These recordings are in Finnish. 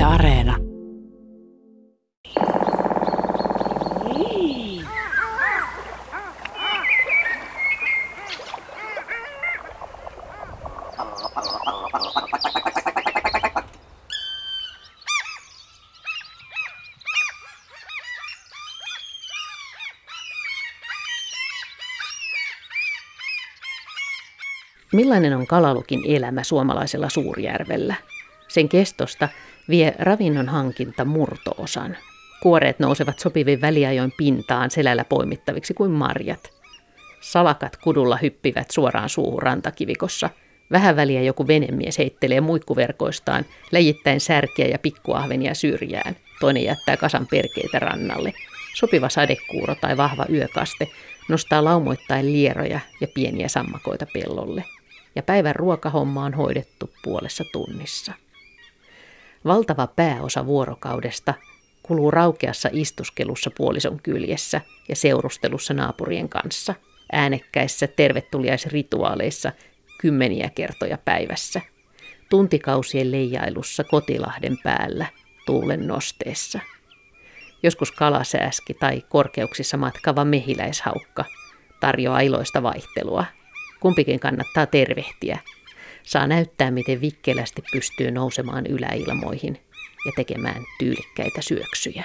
Yle Areena. Millainen on kalalukin elämä suomalaisella Suurjärvellä? Sen kestosta vie ravinnon hankinta murtoosan. Kuoreet nousevat sopivin väliajoin pintaan selällä poimittaviksi kuin marjat. Salakat kudulla hyppivät suoraan suuhun rantakivikossa. Vähän väliä joku venemies heittelee muikkuverkoistaan, läjittäen särkeä ja pikkuahvenia syrjään. Toinen jättää kasan perkeitä rannalle. Sopiva sadekuuro tai vahva yökaste nostaa laumoittain lieroja ja pieniä sammakoita pellolle ja päivän ruokahomma on hoidettu puolessa tunnissa. Valtava pääosa vuorokaudesta kuluu raukeassa istuskelussa puolison kyljessä ja seurustelussa naapurien kanssa, äänekkäissä tervetuliaisrituaaleissa kymmeniä kertoja päivässä, tuntikausien leijailussa kotilahden päällä, tuulen nosteessa. Joskus kalasääski tai korkeuksissa matkava mehiläishaukka tarjoaa iloista vaihtelua – Kumpikin kannattaa tervehtiä. Saa näyttää, miten vikkelästi pystyy nousemaan yläilmoihin ja tekemään tyylikkäitä syöksyjä.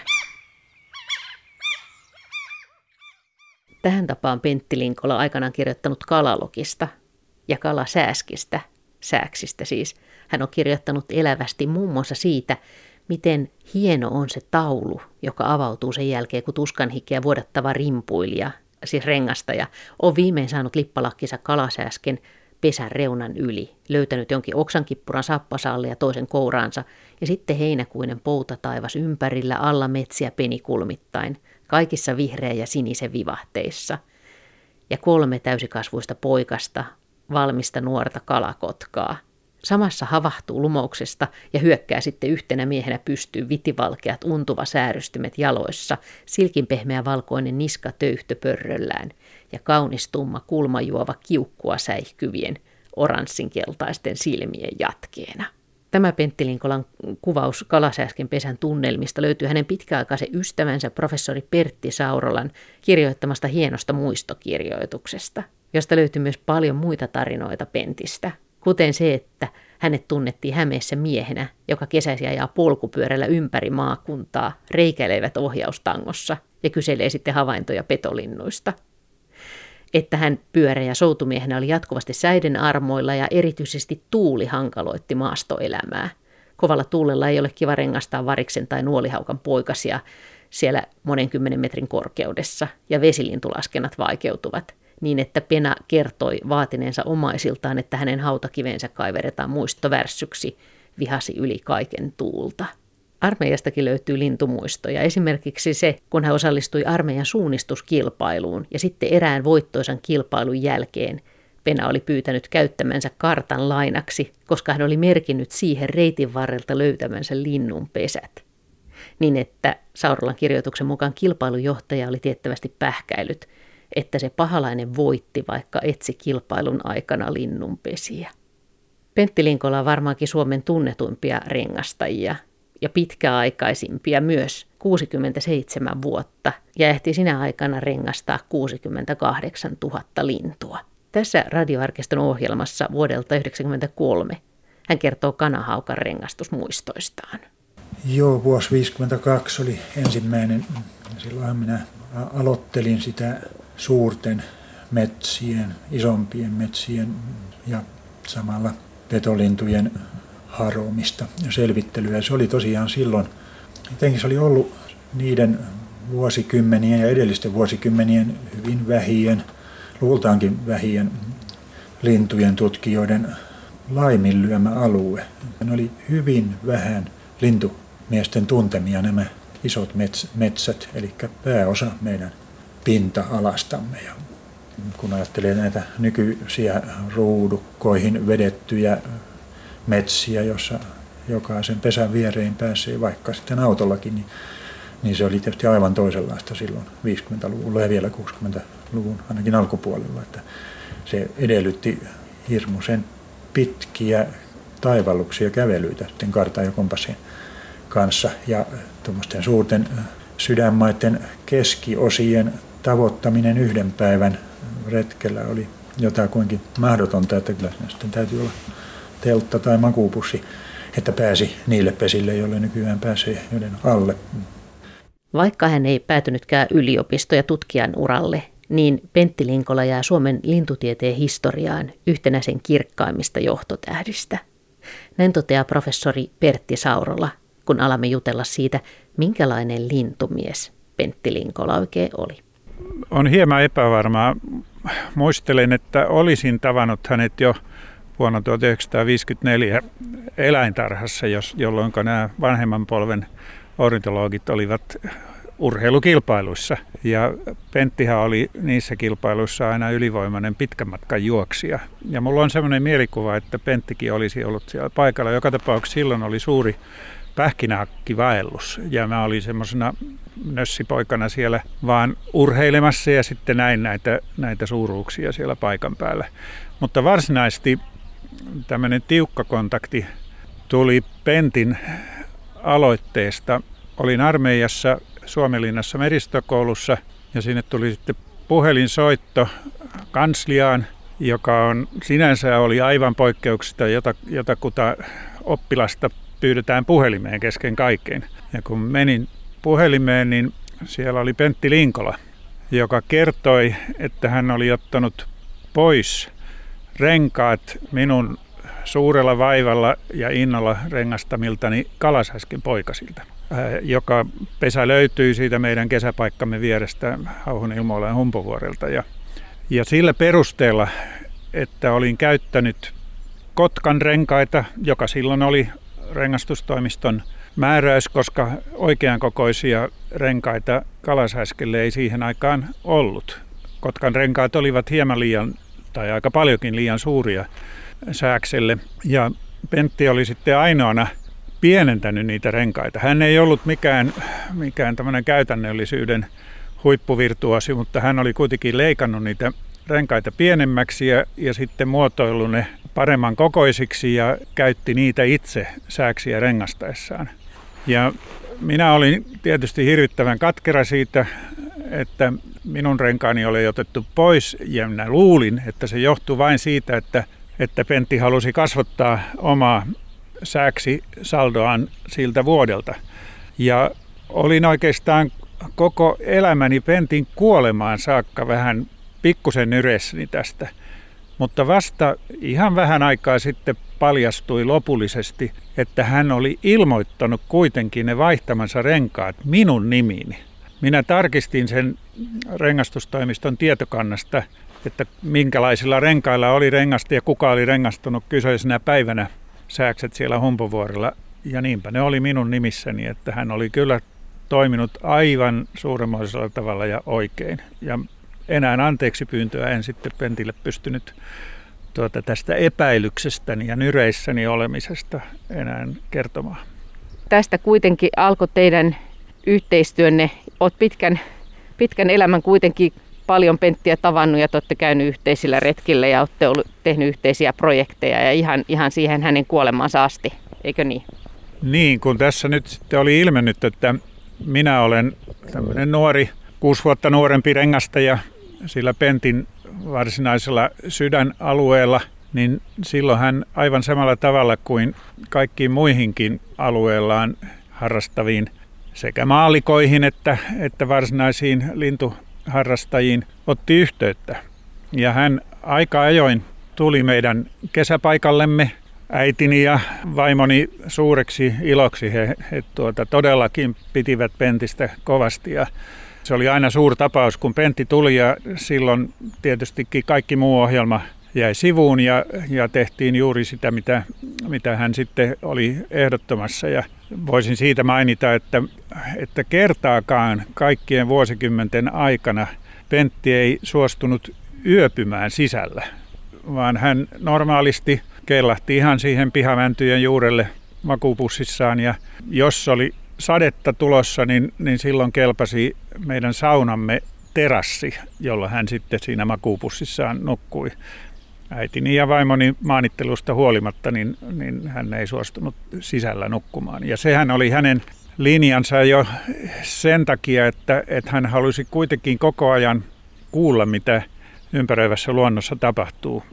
Tähän tapaan Pentti Linkola aikanaan kirjoittanut kalalogista ja kalasääskistä, sääksistä siis. Hän on kirjoittanut elävästi muun muassa siitä, miten hieno on se taulu, joka avautuu sen jälkeen, kun tuskanhikkiä vuodattava rimpuilija siis rengastaja, on viimein saanut lippalakkinsa kalasääsken pesän reunan yli, löytänyt jonkin oksankippuran sappasalle ja toisen kouraansa, ja sitten heinäkuinen pouta taivas ympärillä alla metsiä penikulmittain, kaikissa vihreä ja sinisen vivahteissa. Ja kolme täysikasvuista poikasta, valmista nuorta kalakotkaa – Samassa havahtuu lumouksesta ja hyökkää sitten yhtenä miehenä pystyy vitivalkeat untuva säärystymet jaloissa, silkinpehmeä valkoinen niska töyhtö ja kaunis tumma kulmajuova kiukkua säihkyvien oranssinkeltaisten silmien jatkeena. Tämä Pentti Linkolan kuvaus Kalasääsken pesän tunnelmista löytyy hänen pitkäaikaisen ystävänsä professori Pertti Saurolan kirjoittamasta hienosta muistokirjoituksesta, josta löytyy myös paljon muita tarinoita Pentistä – kuten se, että hänet tunnettiin Hämeessä miehenä, joka kesäsi ajaa polkupyörällä ympäri maakuntaa, reikäileivät ohjaustangossa ja kyselee sitten havaintoja petolinnuista. Että hän ja soutumiehenä oli jatkuvasti säiden armoilla ja erityisesti tuuli hankaloitti maastoelämää. Kovalla tuulella ei ole kiva rengastaa variksen tai nuolihaukan poikasia siellä monen kymmenen metrin korkeudessa ja vesilintulaskennat vaikeutuvat – niin että Pena kertoi vaatineensa omaisiltaan, että hänen hautakivensä kaiveretaan muistovärsyksi, vihasi yli kaiken tuulta. Armeijastakin löytyy lintumuistoja. Esimerkiksi se, kun hän osallistui armeijan suunnistuskilpailuun ja sitten erään voittoisan kilpailun jälkeen Pena oli pyytänyt käyttämänsä kartan lainaksi, koska hän oli merkinnyt siihen reitin varrelta löytämänsä linnun pesät. Niin että Saurolan kirjoituksen mukaan kilpailujohtaja oli tiettävästi pähkäilyt – että se pahalainen voitti, vaikka etsi kilpailun aikana linnunpesiä. Pentti Linkola on varmaankin Suomen tunnetuimpia rengastajia ja pitkäaikaisimpia myös 67 vuotta ja ehti sinä aikana rengastaa 68 000 lintua. Tässä radioarkiston ohjelmassa vuodelta 1993 hän kertoo kanahaukan rengastusmuistoistaan. Joo, vuosi 52 oli ensimmäinen. Silloin minä aloittelin sitä suurten metsien, isompien metsien ja samalla petolintujen haromista ja selvittelyä. Se oli tosiaan silloin, jotenkin se oli ollut niiden vuosikymmenien ja edellisten vuosikymmenien hyvin vähien, luultaankin vähien lintujen tutkijoiden laiminlyömä alue. Ne oli hyvin vähän lintumiesten tuntemia nämä isot metsät, eli pääosa meidän pinta-alastamme. Ja kun ajattelee näitä nykyisiä ruudukkoihin vedettyjä metsiä, jossa jokaisen pesän viereen pääsee vaikka sitten autollakin, niin, niin se oli tietysti aivan toisenlaista silloin 50-luvulla ja vielä 60-luvun ainakin alkupuolella. Että se edellytti hirmuisen pitkiä taivalluksia kävelyitä sitten kartan ja kompassien kanssa ja tuommoisten suurten sydänmaiden keskiosien tavoittaminen yhden päivän retkellä oli jotakuinkin mahdotonta, että kyllä sitten täytyy olla teltta tai makuupussi, että pääsi niille pesille, joille nykyään pääsee, joiden alle. Vaikka hän ei päätynytkään yliopisto- ja tutkijan uralle, niin Pentti Linkola jää Suomen lintutieteen historiaan yhtenä sen kirkkaimmista johtotähdistä. Näin toteaa professori Pertti Saurola, kun alamme jutella siitä, minkälainen lintumies Pentti Linkola oikein oli. On hieman epävarmaa. Muistelen, että olisin tavannut hänet jo vuonna 1954 eläintarhassa, jolloin nämä vanhemman polven ornitologit olivat urheilukilpailuissa. Ja Penttihan oli niissä kilpailuissa aina ylivoimainen pitkän matkan juoksija. Ja mulla on semmoinen mielikuva, että Penttikin olisi ollut siellä paikalla. Joka tapauksessa silloin oli suuri pähkinähakkivaellus. Ja mä olin semmoisena nössipoikana siellä vaan urheilemassa ja sitten näin näitä, näitä suuruuksia siellä paikan päällä. Mutta varsinaisesti tämmöinen tiukka kontakti tuli Pentin aloitteesta. Olin armeijassa Suomenlinnassa meristökoulussa ja sinne tuli sitten puhelinsoitto kansliaan, joka on sinänsä oli aivan poikkeuksista, jota, jota kuta oppilasta pyydetään puhelimeen kesken kaiken. Ja kun menin puhelimeen, niin siellä oli Pentti Linkola, joka kertoi, että hän oli ottanut pois renkaat minun suurella vaivalla ja innolla rengastamiltani Kalasäsken poikasilta, joka pesä löytyy siitä meidän kesäpaikkamme vierestä Hauhun ilmoilla ja Humpovuorelta. Ja, ja sillä perusteella, että olin käyttänyt Kotkan renkaita, joka silloin oli rengastustoimiston määräys, koska oikean kokoisia renkaita Kalasäskelle ei siihen aikaan ollut. Kotkan renkaat olivat hieman liian, tai aika paljonkin liian suuria sääkselle. Ja Pentti oli sitten ainoana pienentänyt niitä renkaita. Hän ei ollut mikään, mikään tämmöinen käytännöllisyyden huippuvirtuosi, mutta hän oli kuitenkin leikannut niitä renkaita pienemmäksi ja, ja sitten muotoillut ne paremman kokoisiksi ja käytti niitä itse sääksiä rengastaessaan. Ja minä olin tietysti hirvittävän katkera siitä, että minun renkaani oli otettu pois ja minä luulin, että se johtui vain siitä, että, että Pentti halusi kasvattaa omaa sääksi saldoaan siltä vuodelta. Ja olin oikeastaan koko elämäni Pentin kuolemaan saakka vähän pikkusen yressni tästä. Mutta vasta ihan vähän aikaa sitten paljastui lopullisesti, että hän oli ilmoittanut kuitenkin ne vaihtamansa renkaat minun nimiini. Minä tarkistin sen rengastustoimiston tietokannasta, että minkälaisilla renkailla oli rengasta ja kuka oli rengastunut kyseisenä päivänä sääkset siellä Humpovuorilla. Ja niinpä ne oli minun nimissäni, että hän oli kyllä toiminut aivan suuremmoisella tavalla ja oikein. Ja enää anteeksi pyyntöä en sitten Pentille pystynyt tuota, tästä epäilyksestäni ja nyreissäni olemisesta enää kertomaan. Tästä kuitenkin alkoi teidän yhteistyönne. Olet pitkän, pitkän elämän kuitenkin paljon Penttiä tavannut ja olette käynyt yhteisillä retkillä ja olette ollut, tehnyt yhteisiä projekteja ja ihan, ihan siihen hänen kuolemansa asti, eikö niin? Niin, kun tässä nyt sitten oli ilmennyt, että minä olen tämmöinen nuori, kuusi vuotta nuorempi rengastaja sillä Pentin varsinaisella sydänalueella, niin silloin hän aivan samalla tavalla kuin kaikkiin muihinkin alueellaan harrastaviin sekä maalikoihin että, että varsinaisiin lintuharrastajiin otti yhteyttä. Ja hän aika ajoin tuli meidän kesäpaikallemme äitini ja vaimoni suureksi iloksi. He, he tuota, todellakin pitivät Pentistä kovasti ja se oli aina suuri tapaus, kun Pentti tuli ja silloin tietystikin kaikki muu ohjelma jäi sivuun ja, ja tehtiin juuri sitä, mitä, mitä hän sitten oli ehdottomassa. Ja voisin siitä mainita, että, että kertaakaan kaikkien vuosikymmenten aikana Pentti ei suostunut yöpymään sisällä, vaan hän normaalisti kellahti ihan siihen pihamäntyjen juurelle makuupussissaan ja jos oli sadetta tulossa, niin, niin silloin kelpasi meidän saunamme terassi, jolla hän sitten siinä makuupussissaan nukkui. Äitini ja vaimoni maanittelusta huolimatta, niin, niin hän ei suostunut sisällä nukkumaan. Ja sehän oli hänen linjansa jo sen takia, että, että hän halusi kuitenkin koko ajan kuulla, mitä ympäröivässä luonnossa tapahtuu.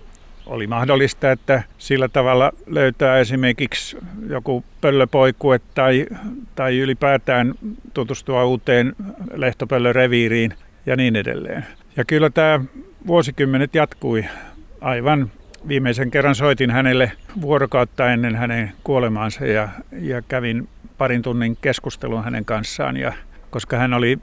Oli mahdollista, että sillä tavalla löytää esimerkiksi joku pöllöpoikue tai, tai ylipäätään tutustua uuteen lehtopöllöreviiriin ja niin edelleen. Ja kyllä tämä vuosikymmenet jatkui aivan viimeisen kerran soitin hänelle vuorokautta ennen hänen kuolemaansa ja, ja kävin parin tunnin keskustelun hänen kanssaan. Ja koska hän oli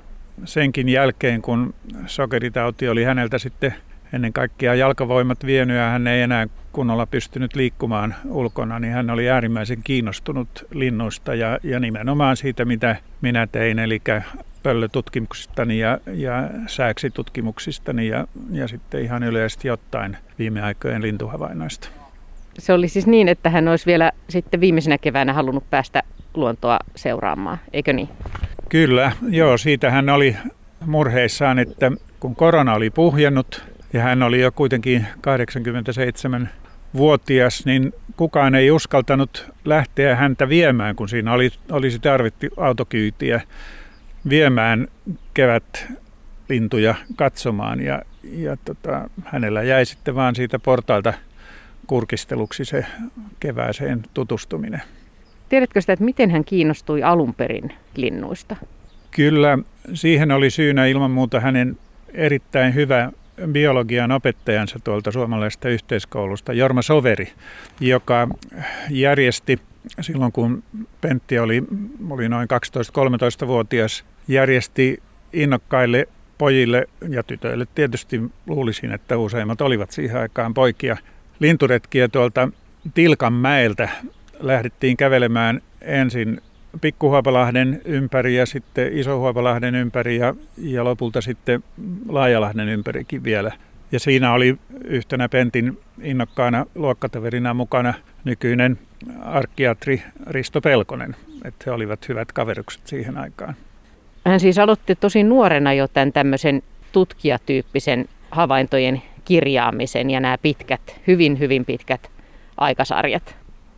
senkin jälkeen, kun sokeritauti oli häneltä sitten ennen kaikkea jalkavoimat vienyt ja hän ei enää kunnolla pystynyt liikkumaan ulkona, niin hän oli äärimmäisen kiinnostunut linnuista ja, ja nimenomaan siitä, mitä minä tein, eli pöllötutkimuksistani ja, ja sääksitutkimuksistani ja, ja sitten ihan yleisesti ottaen viime aikojen lintuhavainnoista. Se oli siis niin, että hän olisi vielä sitten viimeisenä keväänä halunnut päästä luontoa seuraamaan, eikö niin? Kyllä, joo, siitä hän oli murheissaan, että kun korona oli puhjennut ja hän oli jo kuitenkin 87 vuotias, niin kukaan ei uskaltanut lähteä häntä viemään, kun siinä oli, olisi tarvittu autokyytiä viemään kevät lintuja katsomaan ja, ja tota, hänellä jäi sitten vaan siitä portailta kurkisteluksi se kevääseen tutustuminen. Tiedätkö sitä, että miten hän kiinnostui alun perin linnuista? Kyllä, siihen oli syynä ilman muuta hänen erittäin hyvä biologian opettajansa tuolta suomalaisesta yhteiskoulusta, Jorma Soveri, joka järjesti silloin kun Pentti oli, oli noin 12-13-vuotias, järjesti innokkaille pojille ja tytöille tietysti luulisin, että useimmat olivat siihen aikaan poikia. Linturetkiä tuolta Tilkanmäeltä lähdettiin kävelemään ensin Pikkuhuopalahden ympäri ja sitten Isohuopalahden ympäri ja, ja lopulta sitten Laajalahden ympärikin vielä. Ja siinä oli yhtenä Pentin innokkaana luokkataverina mukana nykyinen arkkiatri Risto Pelkonen. Että he olivat hyvät kaverukset siihen aikaan. Hän siis aloitti tosi nuorena jo tämän tämmöisen tutkijatyyppisen havaintojen kirjaamisen ja nämä pitkät, hyvin hyvin pitkät aikasarjat.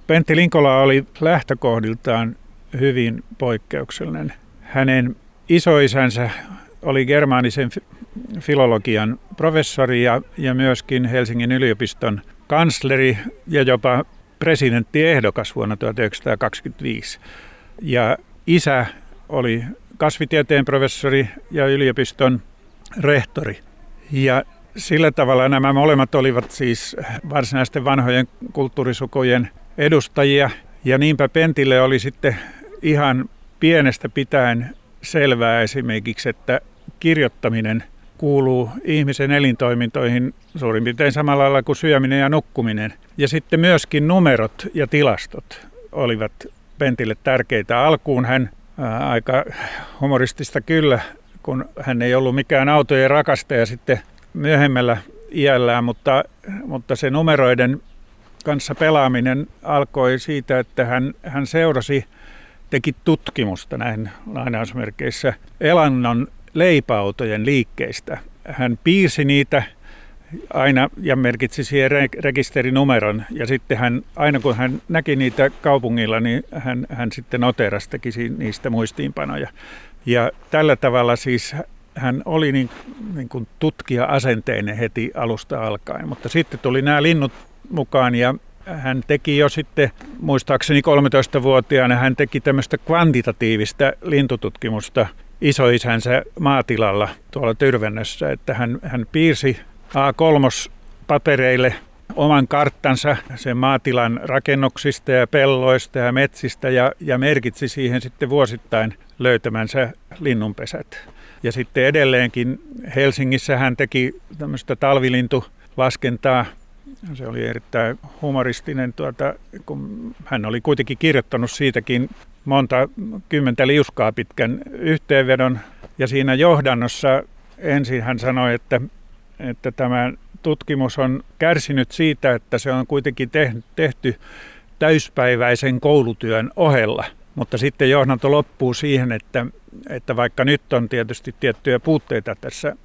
Pentti Linkola oli lähtökohdiltaan hyvin poikkeuksellinen. Hänen isoisänsä oli germaanisen filologian professori ja, ja myöskin Helsingin yliopiston kansleri ja jopa presidenttiehdokas vuonna 1925. Ja isä oli kasvitieteen professori ja yliopiston rehtori. Ja sillä tavalla nämä molemmat olivat siis varsinaisten vanhojen kulttuurisukojen edustajia. Ja niinpä Pentille oli sitten ihan pienestä pitäen selvää esimerkiksi, että kirjoittaminen kuuluu ihmisen elintoimintoihin suurin piirtein samalla lailla kuin syöminen ja nukkuminen. Ja sitten myöskin numerot ja tilastot olivat Pentille tärkeitä. Alkuun hän ää, aika humoristista kyllä, kun hän ei ollut mikään autojen rakastaja sitten myöhemmällä iällään, mutta, mutta se numeroiden kanssa pelaaminen alkoi siitä, että hän, hän seurasi, teki tutkimusta näin lainausmerkeissä elannon leipäautojen liikkeistä. Hän piirsi niitä aina ja merkitsi siihen rekisterinumeron. Ja sitten hän, aina kun hän näki niitä kaupungilla, niin hän, hän sitten noteras teki niistä muistiinpanoja. Ja tällä tavalla siis hän oli niin, niin kuin tutkija-asenteinen heti alusta alkaen. Mutta sitten tuli nämä linnut mukaan ja hän teki jo sitten, muistaakseni 13-vuotiaana, hän teki tämmöistä kvantitatiivista lintututkimusta isoisänsä maatilalla tuolla Tyrvennössä, että hän, hän piirsi A3-papereille oman karttansa sen maatilan rakennuksista ja pelloista ja metsistä ja, ja merkitsi siihen sitten vuosittain löytämänsä linnunpesät. Ja sitten edelleenkin Helsingissä hän teki tämmöistä talvilintulaskentaa. Se oli erittäin humoristinen, tuota, kun hän oli kuitenkin kirjoittanut siitäkin monta kymmentä liuskaa pitkän yhteenvedon. Ja siinä johdannossa ensin hän sanoi, että, että tämä tutkimus on kärsinyt siitä, että se on kuitenkin tehty täyspäiväisen koulutyön ohella. Mutta sitten johdanto loppuu siihen, että, että vaikka nyt on tietysti tiettyjä puutteita tässä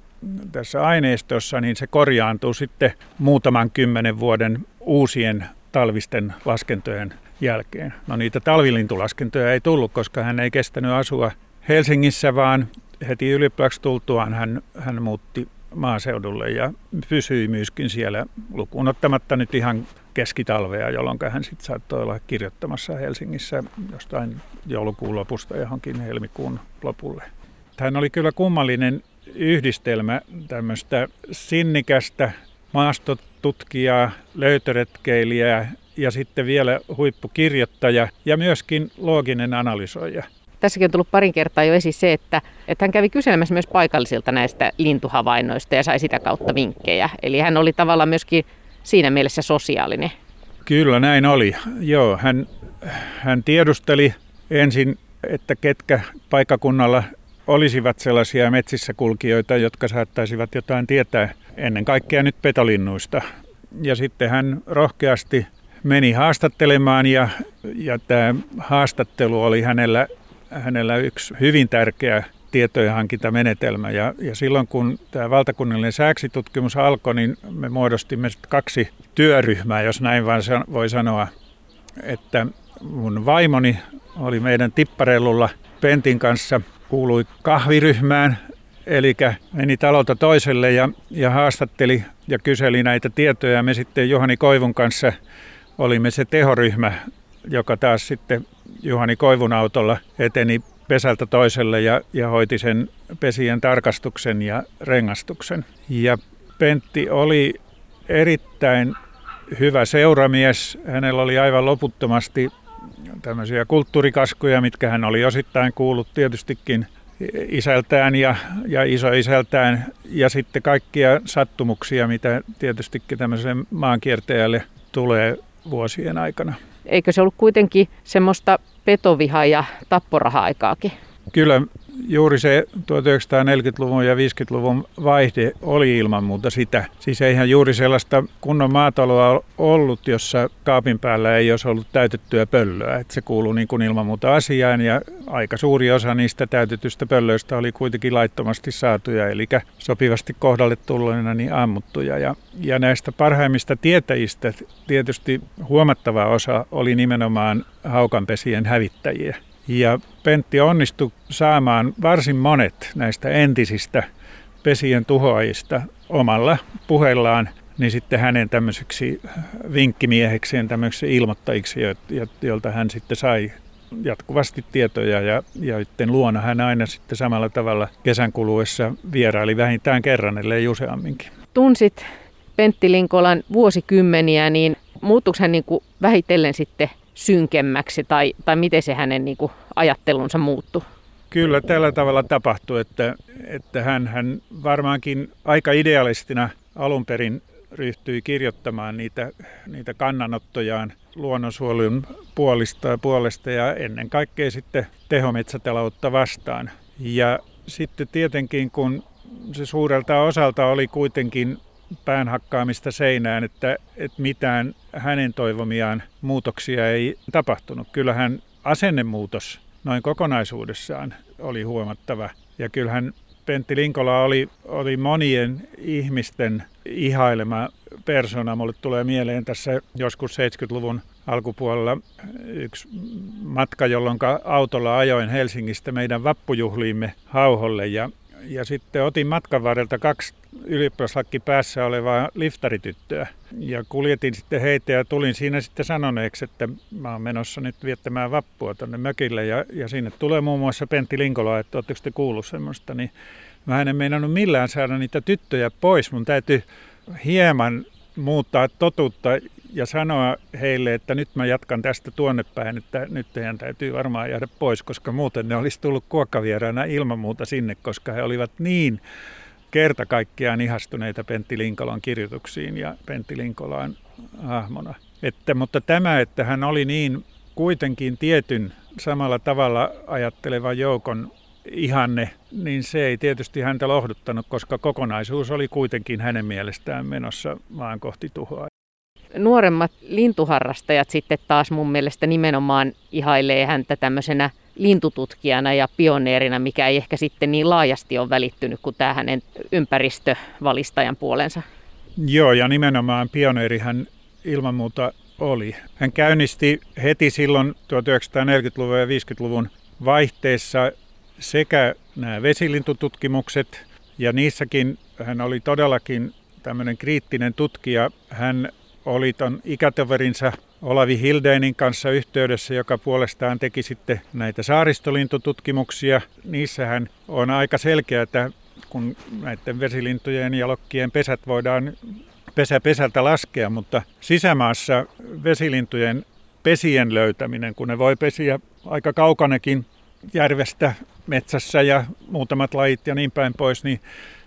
tässä aineistossa, niin se korjaantuu sitten muutaman kymmenen vuoden uusien talvisten laskentojen jälkeen. No niitä talvilintulaskentoja ei tullut, koska hän ei kestänyt asua Helsingissä, vaan heti ylioppilaaksi tultuaan hän, hän muutti maaseudulle ja pysyi myöskin siellä lukuun ottamatta nyt ihan keskitalvea, jolloin hän sitten saattoi olla kirjoittamassa Helsingissä jostain joulukuun lopusta johonkin helmikuun lopulle. Hän oli kyllä kummallinen yhdistelmä tämmöistä sinnikästä maastotutkijaa, löytöretkeilijää ja sitten vielä huippukirjoittaja ja myöskin looginen analysoija. Tässäkin on tullut parin kertaa jo esiin se, että, että hän kävi kyselemässä myös paikallisilta näistä lintuhavainnoista ja sai sitä kautta vinkkejä. Eli hän oli tavallaan myöskin siinä mielessä sosiaalinen. Kyllä näin oli. Joo, hän, hän tiedusteli ensin, että ketkä paikakunnalla olisivat sellaisia metsissä kulkijoita, jotka saattaisivat jotain tietää ennen kaikkea nyt petolinnuista. Ja sitten hän rohkeasti meni haastattelemaan ja, ja tämä haastattelu oli hänellä, hänellä yksi hyvin tärkeä tietojen hankintamenetelmä. Ja, ja silloin kun tämä valtakunnallinen sääksitutkimus alkoi, niin me muodostimme kaksi työryhmää, jos näin vaan voi sanoa, että mun vaimoni oli meidän tipparellulla Pentin kanssa, kuului kahviryhmään, eli meni talolta toiselle ja, ja haastatteli ja kyseli näitä tietoja. Me sitten Juhani Koivun kanssa olimme se tehoryhmä, joka taas sitten Juhani Koivun autolla eteni pesältä toiselle ja, ja hoiti sen pesien tarkastuksen ja rengastuksen. Ja Pentti oli erittäin hyvä seuramies. Hänellä oli aivan loputtomasti tämmöisiä kulttuurikaskuja, mitkä hän oli osittain kuullut tietystikin isältään ja, ja isoisältään ja sitten kaikkia sattumuksia, mitä tietystikin tämmöiselle maankiertäjälle tulee vuosien aikana. Eikö se ollut kuitenkin semmoista petoviha- ja tapporaha-aikaakin? Kyllä juuri se 1940-luvun ja 50-luvun vaihde oli ilman muuta sitä. Siis eihän juuri sellaista kunnon maataloa ollut, jossa kaapin päällä ei olisi ollut täytettyä pöllöä. Että se kuuluu niin kuin ilman muuta asiaan ja aika suuri osa niistä täytetystä pöllöistä oli kuitenkin laittomasti saatuja, eli sopivasti kohdalle tulleena niin ammuttuja. Ja, ja näistä parhaimmista tietäjistä tietysti huomattava osa oli nimenomaan haukanpesien hävittäjiä. Ja Pentti onnistui saamaan varsin monet näistä entisistä pesien tuhoajista omalla puheellaan niin sitten hänen tämmöiseksi vinkkimiehekseen, tämmöiseksi ilmoittajiksi, jolta hän sitten sai jatkuvasti tietoja ja, sitten luona hän aina sitten samalla tavalla kesän kuluessa vieraili vähintään kerran, ellei useamminkin. Tunsit Pentti Linkolan vuosikymmeniä, niin muuttuiko hän niin kuin vähitellen sitten synkemmäksi tai, tai miten se hänen niin kuin, ajattelunsa muuttui? Kyllä tällä tavalla tapahtui, että, että hän, hän varmaankin aika idealistina alun perin ryhtyi kirjoittamaan niitä, niitä kannanottojaan luonnonsuojelun puolista ja puolesta ja ennen kaikkea sitten tehometsätaloutta vastaan. Ja sitten tietenkin kun se suurelta osalta oli kuitenkin päänhakkaamista seinään, että, että mitään hänen toivomiaan muutoksia ei tapahtunut. Kyllähän asennemuutos noin kokonaisuudessaan oli huomattava. Ja kyllähän Pentti Linkola oli, oli monien ihmisten ihailema persona. Mulle tulee mieleen tässä joskus 70-luvun alkupuolella yksi matka, jolloin autolla ajoin Helsingistä meidän vappujuhliimme Hauholle ja ja sitten otin matkan varrelta kaksi ylioppilaslakki päässä olevaa liftarityttöä. Ja kuljetin sitten heitä ja tulin siinä sitten sanoneeksi, että mä oon menossa nyt viettämään vappua tonne mökille. Ja, ja sinne tulee muun muassa Pentti Linkola, että ootteko te kuullut semmoista. Niin mä en meinannut millään saada niitä tyttöjä pois. Mun täytyy hieman muuttaa totuutta ja sanoa heille, että nyt mä jatkan tästä tuonne päin, että nyt teidän täytyy varmaan jäädä pois, koska muuten ne olisi tullut kuokkavieraana ilman muuta sinne, koska he olivat niin kerta kaikkiaan ihastuneita Pentti Linkolan kirjoituksiin ja Pentti Linkolaan hahmona. Että, mutta tämä, että hän oli niin kuitenkin tietyn samalla tavalla ajattelevan joukon ihanne, niin se ei tietysti häntä lohduttanut, koska kokonaisuus oli kuitenkin hänen mielestään menossa vaan kohti tuhoa. Nuoremmat lintuharrastajat sitten taas mun mielestä nimenomaan ihailee häntä tämmöisenä lintututkijana ja pioneerina, mikä ei ehkä sitten niin laajasti ole välittynyt kuin tämä hänen ympäristövalistajan puolensa. Joo, ja nimenomaan pioneeri hän ilman muuta oli. Hän käynnisti heti silloin 1940-luvun ja 50-luvun vaihteessa sekä nämä vesilintututkimukset, ja niissäkin hän oli todellakin tämmöinen kriittinen tutkija. Hän oli ton ikätoverinsa Olavi Hildeinin kanssa yhteydessä, joka puolestaan teki sitten näitä saaristolintututkimuksia. Niissähän on aika selkeää, että kun näiden vesilintujen ja lokkien pesät voidaan pesä pesältä laskea, mutta sisämaassa vesilintujen pesien löytäminen, kun ne voi pesiä aika kaukanakin järvestä, metsässä ja muutamat lajit ja niin päin pois, niin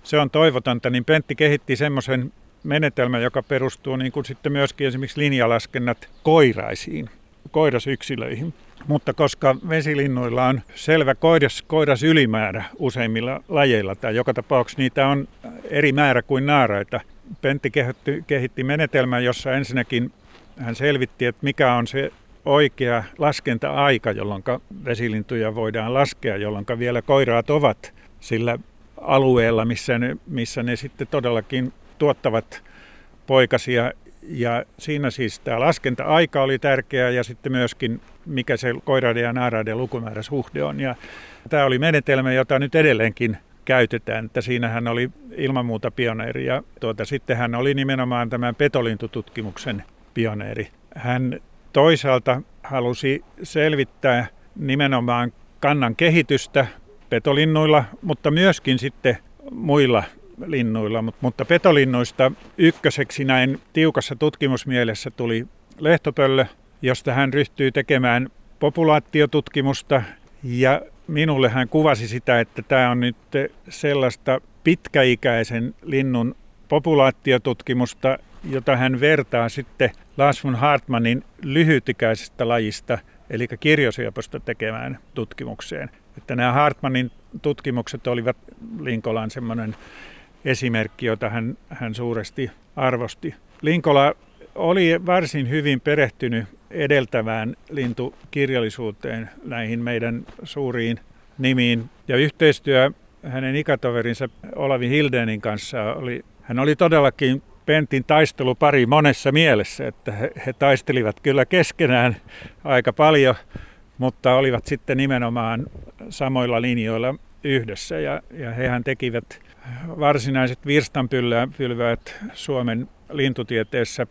se on toivotonta, niin Pentti kehitti semmoisen menetelmä, joka perustuu niin kuin sitten myöskin esimerkiksi linjalaskennat koiraisiin, koirasyksilöihin. Mutta koska vesilinnuilla on selvä koiras, koiras ylimäärä useimmilla lajeilla, tai joka tapauksessa niitä on eri määrä kuin naaraita, Pentti kehitti, kehitti menetelmän, jossa ensinnäkin hän selvitti, että mikä on se oikea laskenta-aika, jolloin vesilintuja voidaan laskea, jolloin vielä koiraat ovat sillä alueella, missä ne, missä ne sitten todellakin tuottavat poikasia. Ja siinä siis tämä laskenta-aika oli tärkeä ja sitten myöskin mikä se koiraiden ja naaraiden lukumäärä suhde on. Ja tämä oli menetelmä, jota nyt edelleenkin käytetään, että siinä hän oli ilman muuta pioneeri ja tuota, sitten hän oli nimenomaan tämän petolintututkimuksen pioneeri. Hän toisaalta halusi selvittää nimenomaan kannan kehitystä petolinnuilla, mutta myöskin sitten muilla linnuilla. Mutta petolinnuista ykköseksi näin tiukassa tutkimusmielessä tuli lehtopöllö, josta hän ryhtyi tekemään populaatiotutkimusta ja minulle hän kuvasi sitä, että tämä on nyt sellaista pitkäikäisen linnun populaatiotutkimusta, jota hän vertaa sitten Lars von Hartmannin lyhytikäisestä lajista, eli kirjosyöposta tekemään tutkimukseen. Että nämä Hartmannin tutkimukset olivat Linkolan semmoinen esimerkki, jota hän, hän suuresti arvosti. Linkola oli varsin hyvin perehtynyt edeltävään lintukirjallisuuteen, näihin meidän suuriin nimiin. Ja yhteistyö hänen ikätoverinsa Olavi Hildenin kanssa oli, hän oli todellakin Pentin taistelupari monessa mielessä, että he, he taistelivat kyllä keskenään aika paljon, mutta olivat sitten nimenomaan samoilla linjoilla yhdessä ja, ja hehän tekivät varsinaiset virstanpylväät Suomen lintutieteessä.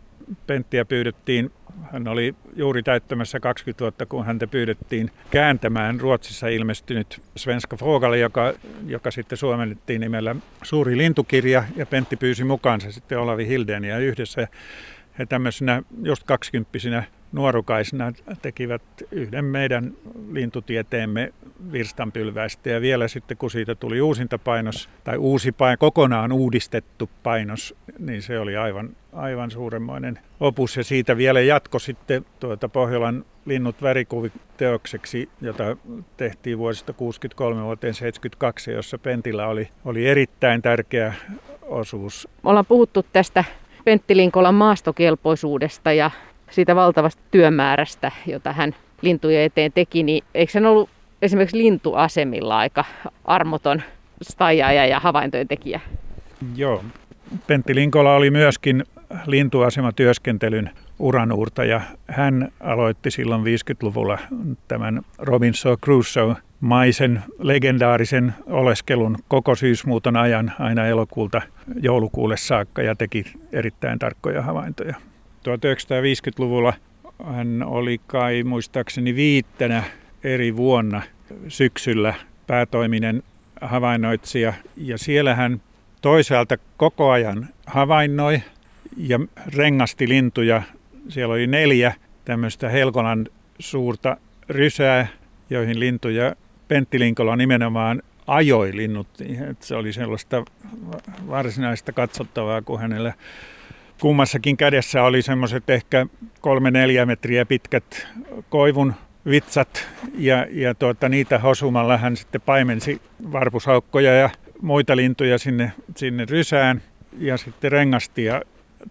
Penttiä pyydettiin, hän oli juuri täyttämässä 20 vuotta, kun häntä pyydettiin kääntämään Ruotsissa ilmestynyt Svenska Fogale, joka, joka sitten suomennettiin nimellä Suuri lintukirja, ja Pentti pyysi mukaansa sitten Olavi Hildeniä yhdessä. He tämmöisenä just kaksikymppisinä nuorukaisina tekivät yhden meidän lintutieteemme virstanpylväistä ja vielä sitten kun siitä tuli uusinta painos tai uusi pain, kokonaan uudistettu painos, niin se oli aivan, aivan suuremmoinen opus ja siitä vielä jatko sitten tuota Pohjolan linnut värikuviteokseksi, jota tehtiin vuosista 63 vuoteen 72, jossa Pentillä oli, oli erittäin tärkeä osuus. Me ollaan puhuttu tästä Pentti Linkolan maastokelpoisuudesta ja siitä valtavasta työmäärästä, jota hän lintujen eteen teki, niin eikö hän ollut esimerkiksi lintuasemilla aika armoton staiaja ja havaintojen tekijä? Joo. Pentti Linkola oli myöskin lintuasematyöskentelyn uranuurtaja. Hän aloitti silloin 50-luvulla tämän Robinson Crusoe maisen legendaarisen oleskelun koko syysmuuton ajan aina elokuulta joulukuulle saakka ja teki erittäin tarkkoja havaintoja. 1950-luvulla hän oli kai muistaakseni viittänä eri vuonna syksyllä päätoiminen havainnoitsija. Ja siellä hän toisaalta koko ajan havainnoi ja rengasti lintuja. Siellä oli neljä tämmöistä Helkolan suurta rysää, joihin lintuja Pentti Linkola nimenomaan ajoi linnut. Se oli sellaista varsinaista katsottavaa, kun hänellä kummassakin kädessä oli semmoiset ehkä kolme neljä metriä pitkät koivun vitsat ja, ja tuota, niitä hosumalla hän sitten paimensi varpusaukkoja ja muita lintuja sinne, sinne rysään ja sitten rengasti ja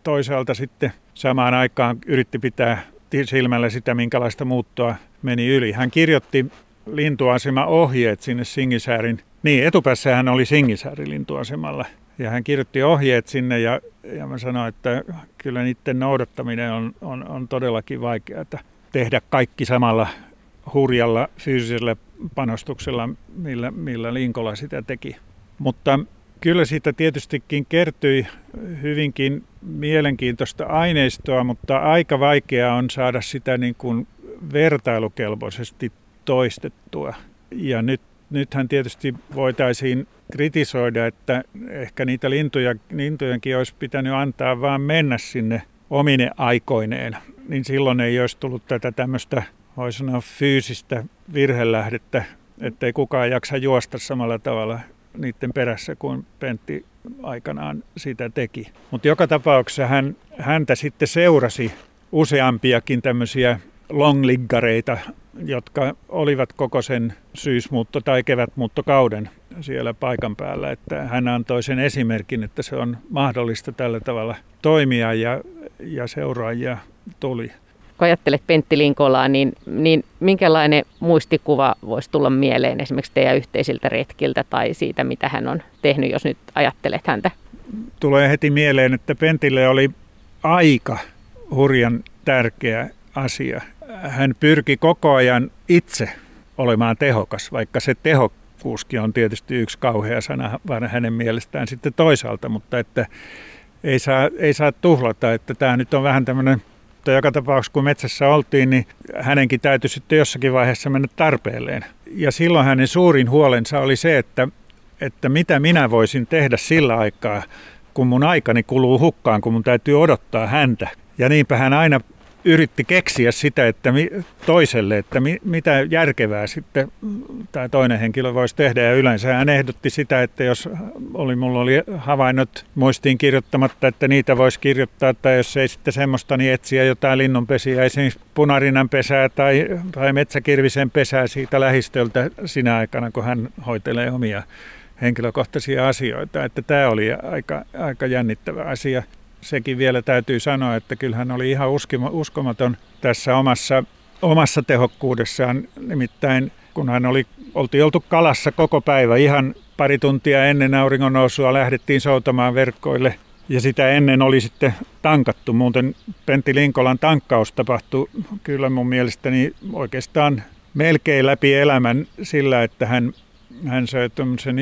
toisaalta sitten samaan aikaan yritti pitää silmällä sitä, minkälaista muuttoa meni yli. Hän kirjoitti lintuasema ohjeet sinne Singisäärin. Niin, etupäässä hän oli Singisäärin lintuasemalla. Ja hän kirjoitti ohjeet sinne ja, ja mä sanoin, että kyllä niiden noudattaminen on, on, on todellakin vaikeaa. Tehdä kaikki samalla hurjalla fyysisellä panostuksella, millä, millä Linkola sitä teki. Mutta kyllä siitä tietystikin kertyi hyvinkin mielenkiintoista aineistoa, mutta aika vaikea on saada sitä niin kuin vertailukelpoisesti toistettua. Ja nyt, nythän tietysti voitaisiin kritisoida, että ehkä niitä lintuja, lintujenkin olisi pitänyt antaa vaan mennä sinne omine aikoineen, niin silloin ei olisi tullut tätä tämmöistä, voisi sanoa, fyysistä virhelähdettä, ettei kukaan jaksa juosta samalla tavalla niiden perässä kuin Pentti aikanaan sitä teki. Mutta joka tapauksessa hän, häntä sitten seurasi useampiakin tämmöisiä longliggareita, jotka olivat koko sen syysmuutto- tai kevätmuuttokauden siellä paikan päällä. Että hän antoi sen esimerkin, että se on mahdollista tällä tavalla toimia ja, ja seuraajia tuli. Kun ajattelet Pentti Linkolaa, niin, niin minkälainen muistikuva voisi tulla mieleen esimerkiksi teidän yhteisiltä retkiltä tai siitä, mitä hän on tehnyt, jos nyt ajattelet häntä? Tulee heti mieleen, että Pentille oli aika hurjan tärkeä asia. Hän pyrki koko ajan itse olemaan tehokas, vaikka se tehokkuuskin on tietysti yksi kauhea sana vaan hänen mielestään sitten toisaalta, mutta että ei saa, ei saa tuhlata, että tämä nyt on vähän tämmöinen mutta joka tapauksessa kun metsässä oltiin, niin hänenkin täytyy sitten jossakin vaiheessa mennä tarpeelleen. Ja silloin hänen suurin huolensa oli se, että, että mitä minä voisin tehdä sillä aikaa, kun mun aikani kuluu hukkaan, kun mun täytyy odottaa häntä. Ja niinpä hän aina yritti keksiä sitä, että mi, toiselle, että mi, mitä järkevää sitten tämä toinen henkilö voisi tehdä. Ja yleensä hän ehdotti sitä, että jos oli, mulla oli havainnot muistiin kirjoittamatta, että niitä voisi kirjoittaa, tai jos ei sitten semmoista, niin etsiä jotain linnunpesiä, esimerkiksi punarinan pesää tai, tai metsäkirvisen pesää siitä lähistöltä sinä aikana, kun hän hoitelee omia henkilökohtaisia asioita. Että tämä oli aika, aika jännittävä asia sekin vielä täytyy sanoa, että kyllähän oli ihan uskomaton tässä omassa, omassa tehokkuudessaan. Nimittäin kun hän oli, oltiin oltu kalassa koko päivä, ihan pari tuntia ennen auringon nousua lähdettiin soutamaan verkkoille. Ja sitä ennen oli sitten tankattu. Muuten Pentti Linkolan tankkaus tapahtui kyllä mun mielestäni oikeastaan melkein läpi elämän sillä, että hän, hän söi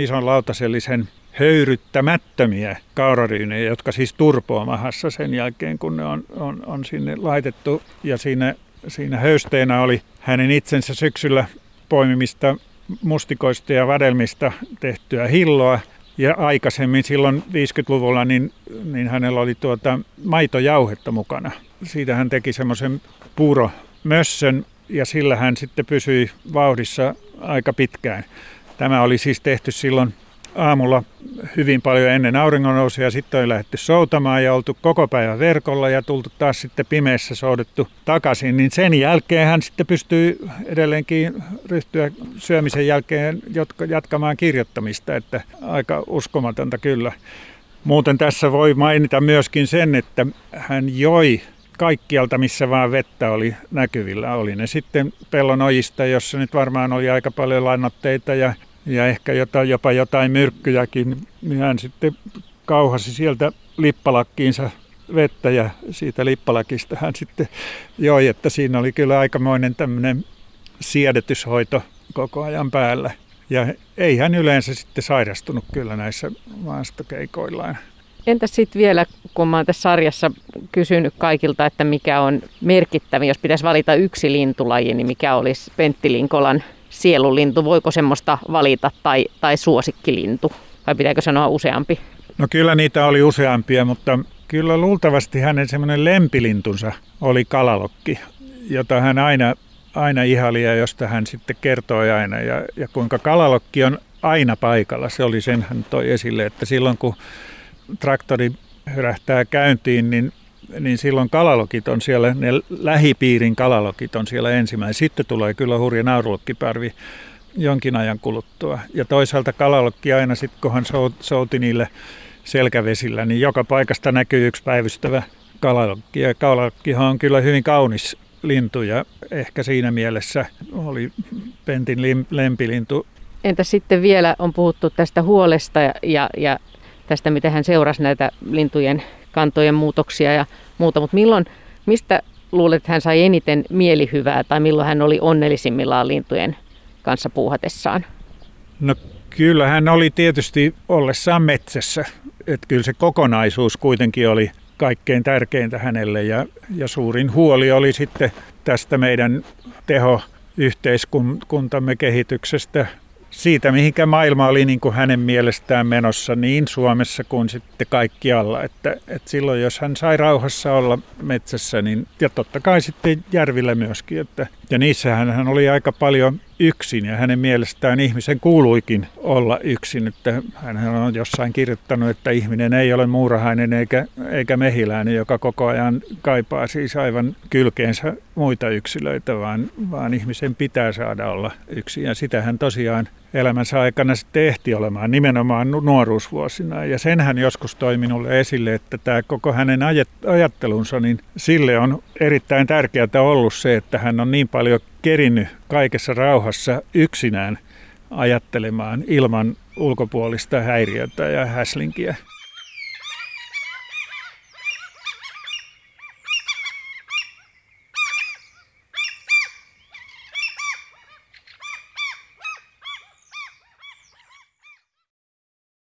ison lautasellisen höyryttämättömiä kauraryynejä, jotka siis turpoaa mahassa sen jälkeen, kun ne on, on, on sinne laitettu. Ja siinä, siinä höysteenä oli hänen itsensä syksyllä poimimista mustikoista ja vadelmista tehtyä hilloa. Ja aikaisemmin silloin 50-luvulla niin, niin hänellä oli tuota maitojauhetta mukana. Siitä hän teki semmoisen puuromössön ja sillä hän sitten pysyi vauhdissa aika pitkään. Tämä oli siis tehty silloin aamulla hyvin paljon ennen auringonnousua ja sitten on lähdetty soutamaan ja oltu koko päivän verkolla ja tultu taas sitten pimeässä soudettu takaisin, niin sen jälkeen hän sitten pystyy edelleenkin ryhtyä syömisen jälkeen jatkamaan kirjoittamista, että aika uskomatonta kyllä. Muuten tässä voi mainita myöskin sen, että hän joi kaikkialta, missä vaan vettä oli näkyvillä. Oli ne sitten pellon ojista, jossa nyt varmaan oli aika paljon lannotteita ja ja ehkä jotain, jopa jotain myrkkyjäkin, niin hän sitten kauhasi sieltä lippalakkiinsa vettä ja siitä lippalakista hän sitten joi, että siinä oli kyllä aikamoinen tämmöinen siedetyshoito koko ajan päällä. Ja ei hän yleensä sitten sairastunut kyllä näissä maastokeikoillaan. Entäs sitten vielä, kun mä oon tässä sarjassa kysynyt kaikilta, että mikä on merkittävin, jos pitäisi valita yksi lintulaji, niin mikä olisi Pentti Linkolan sielulintu? Voiko semmoista valita tai, tai suosikkilintu? Vai pitääkö sanoa useampi? No kyllä niitä oli useampia, mutta kyllä luultavasti hänen semmoinen lempilintunsa oli kalalokki, jota hän aina, aina ihaili ja josta hän sitten kertoi aina. Ja, ja kuinka kalalokki on aina paikalla, se oli sen hän toi esille, että silloin kun traktori hyrähtää käyntiin, niin niin silloin kalalokit on siellä, ne lähipiirin kalalokit on siellä ensimmäinen. Sitten tulee kyllä hurja naurulokkiparvi jonkin ajan kuluttua. Ja toisaalta kalalokki aina sitten, kun hän souti niille selkävesillä, niin joka paikasta näkyy yksi päivystävä kalalokki. Ja kalalokkihan on kyllä hyvin kaunis lintu ja ehkä siinä mielessä oli Pentin lempilintu. Entä sitten vielä on puhuttu tästä huolesta ja, ja tästä, miten hän seurasi näitä lintujen kantojen muutoksia ja muuta, mutta milloin, mistä luulet, että hän sai eniten mielihyvää tai milloin hän oli onnellisimmillaan lintujen kanssa puuhatessaan? No kyllä hän oli tietysti ollessaan metsässä. Että kyllä se kokonaisuus kuitenkin oli kaikkein tärkeintä hänelle ja, ja suurin huoli oli sitten tästä meidän teho yhteiskuntamme kehityksestä siitä, mihinkä maailma oli niin kuin hänen mielestään menossa niin Suomessa kuin sitten kaikkialla. Että, että silloin, jos hän sai rauhassa olla metsässä, niin, ja totta kai sitten järvillä myöskin. Että, ja niissähän hän oli aika paljon yksin ja hänen mielestään ihmisen kuuluikin olla yksin. Että hän on jossain kirjoittanut, että ihminen ei ole muurahainen eikä, eikä mehiläinen, joka koko ajan kaipaa siis aivan kylkeensä muita yksilöitä, vaan, vaan ihmisen pitää saada olla yksin. Ja sitä hän tosiaan elämänsä aikana sitten ehti olemaan nimenomaan nuoruusvuosina. Ja sen hän joskus toi minulle esille, että tämä koko hänen ajattelunsa, niin sille on erittäin tärkeää ollut se, että hän on niin paljon kerinnyt kaikessa rauhassa yksinään ajattelemaan ilman ulkopuolista häiriötä ja häslinkiä.